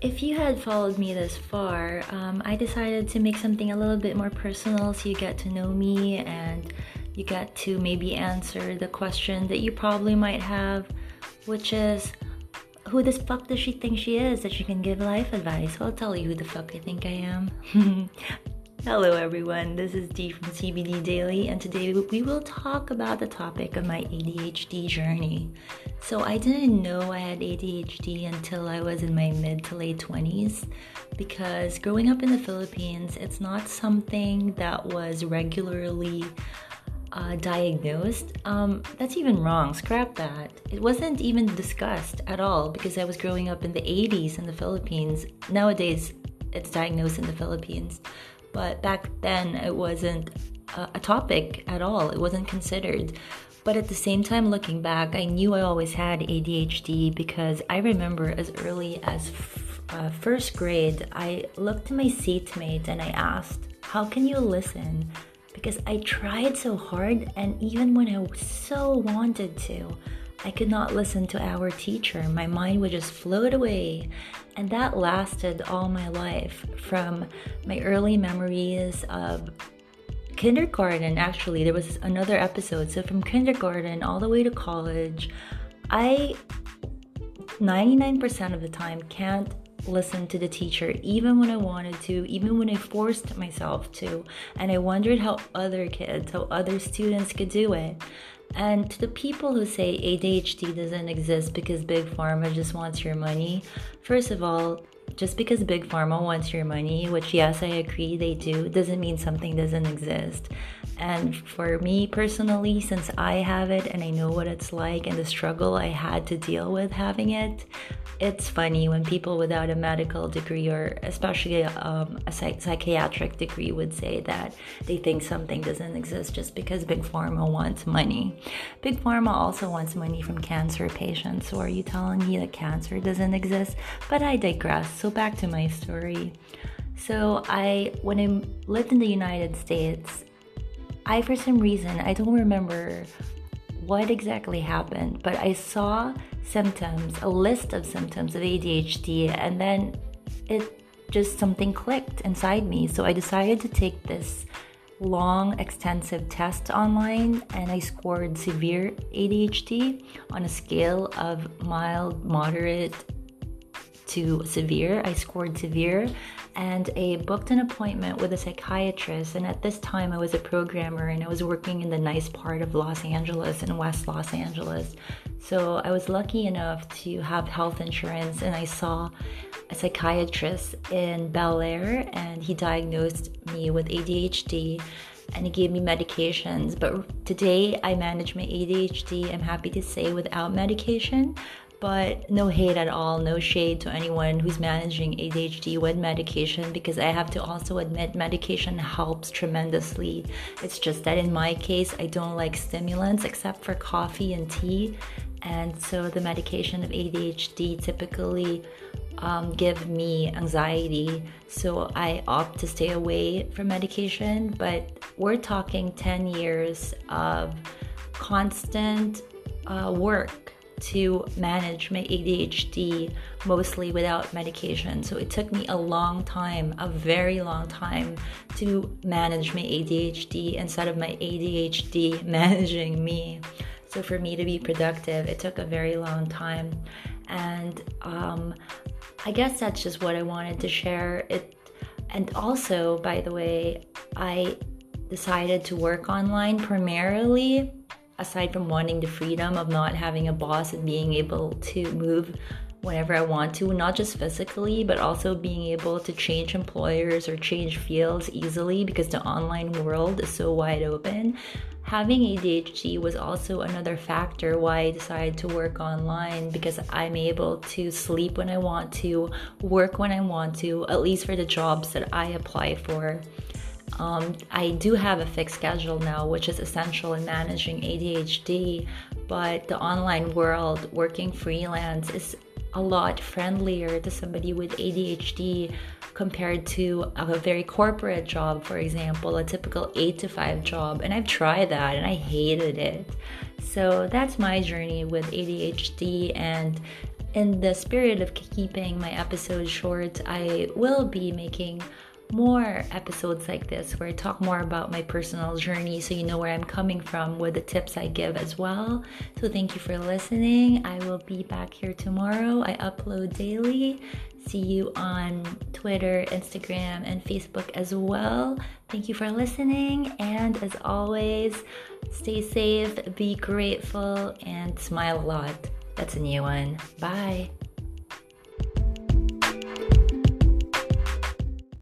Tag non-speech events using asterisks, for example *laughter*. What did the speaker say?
if you had followed me this far, um, I decided to make something a little bit more personal so you get to know me and you get to maybe answer the question that you probably might have, which is who the fuck does she think she is that she can give life advice? I'll tell you who the fuck I think I am. *laughs* Hello, everyone. This is Dee from CBD Daily, and today we will talk about the topic of my ADHD journey. So, I didn't know I had ADHD until I was in my mid to late 20s because growing up in the Philippines, it's not something that was regularly uh, diagnosed. Um, that's even wrong. Scrap that. It wasn't even discussed at all because I was growing up in the 80s in the Philippines. Nowadays, it's diagnosed in the Philippines. But back then, it wasn't a, topic at all, it wasn't considered. But at the same time, looking back, I knew I always had ADHD because I remember as early as f- uh, first grade, I looked to my seatmate and I asked, How can you listen? Because I tried so hard, and even when I so wanted to, I could not listen to our teacher. My mind would just float away. And that lasted all my life from my early memories of kindergarten. Actually, there was another episode. So, from kindergarten all the way to college, I 99% of the time can't listen to the teacher even when I wanted to, even when I forced myself to. And I wondered how other kids, how other students could do it. And to the people who say ADHD doesn't exist because Big Pharma just wants your money, first of all, just because Big Pharma wants your money, which yes, I agree they do, doesn't mean something doesn't exist. And for me personally, since I have it and I know what it's like and the struggle I had to deal with having it, it's funny when people without a medical degree or especially um, a psych- psychiatric degree would say that they think something doesn't exist just because Big Pharma wants money. Big Pharma also wants money from cancer patients. So are you telling me that cancer doesn't exist? But I digress. So back to my story. So I when I lived in the United States, I for some reason I don't remember what exactly happened, but I saw symptoms, a list of symptoms of ADHD, and then it just something clicked inside me. So I decided to take this long, extensive test online, and I scored severe ADHD on a scale of mild, moderate to severe. I scored severe and I booked an appointment with a psychiatrist. And at this time, I was a programmer and I was working in the nice part of Los Angeles in West Los Angeles. So I was lucky enough to have health insurance, and I saw a psychiatrist in Bel Air, and he diagnosed me with ADHD and he gave me medications. But today I manage my ADHD, I'm happy to say, without medication but no hate at all, no shade to anyone who's managing ADHD with medication because I have to also admit medication helps tremendously. It's just that in my case, I don't like stimulants except for coffee and tea, and so the medication of ADHD typically um, give me anxiety, so I opt to stay away from medication. But we're talking 10 years of constant uh, work to manage my ADHD mostly without medication. So it took me a long time, a very long time, to manage my ADHD instead of my ADHD *laughs* managing me. So for me to be productive, it took a very long time. And um, I guess that's just what I wanted to share. It and also, by the way, I decided to work online primarily aside from wanting the freedom of not having a boss and being able to move whenever I want to, not just physically, but also being able to change employers or change fields easily because the online world is so wide open. Having ADHD was also another factor why I decided to work online because I'm able to sleep when I want to, work when I want to, at least for the jobs that I apply for. Um, I do have a fixed schedule now, which is essential in managing ADHD, but the online world, working freelance, is a lot friendlier to somebody with ADHD compared to a very corporate job, for example, a typical 8 to 5 job. And I've tried that and I hated it. So that's my journey with ADHD and in the spirit of keeping my episodes short, I will be making more episodes like this where I talk more about my personal journey so you know where I'm coming from with the tips I give as well. So thank you for listening. I will be back here tomorrow. I upload daily. See you on Twitter, Instagram, and Facebook as well. Thank you for listening. And as always, stay safe, be grateful, and smile a lot. That's a new one. Bye.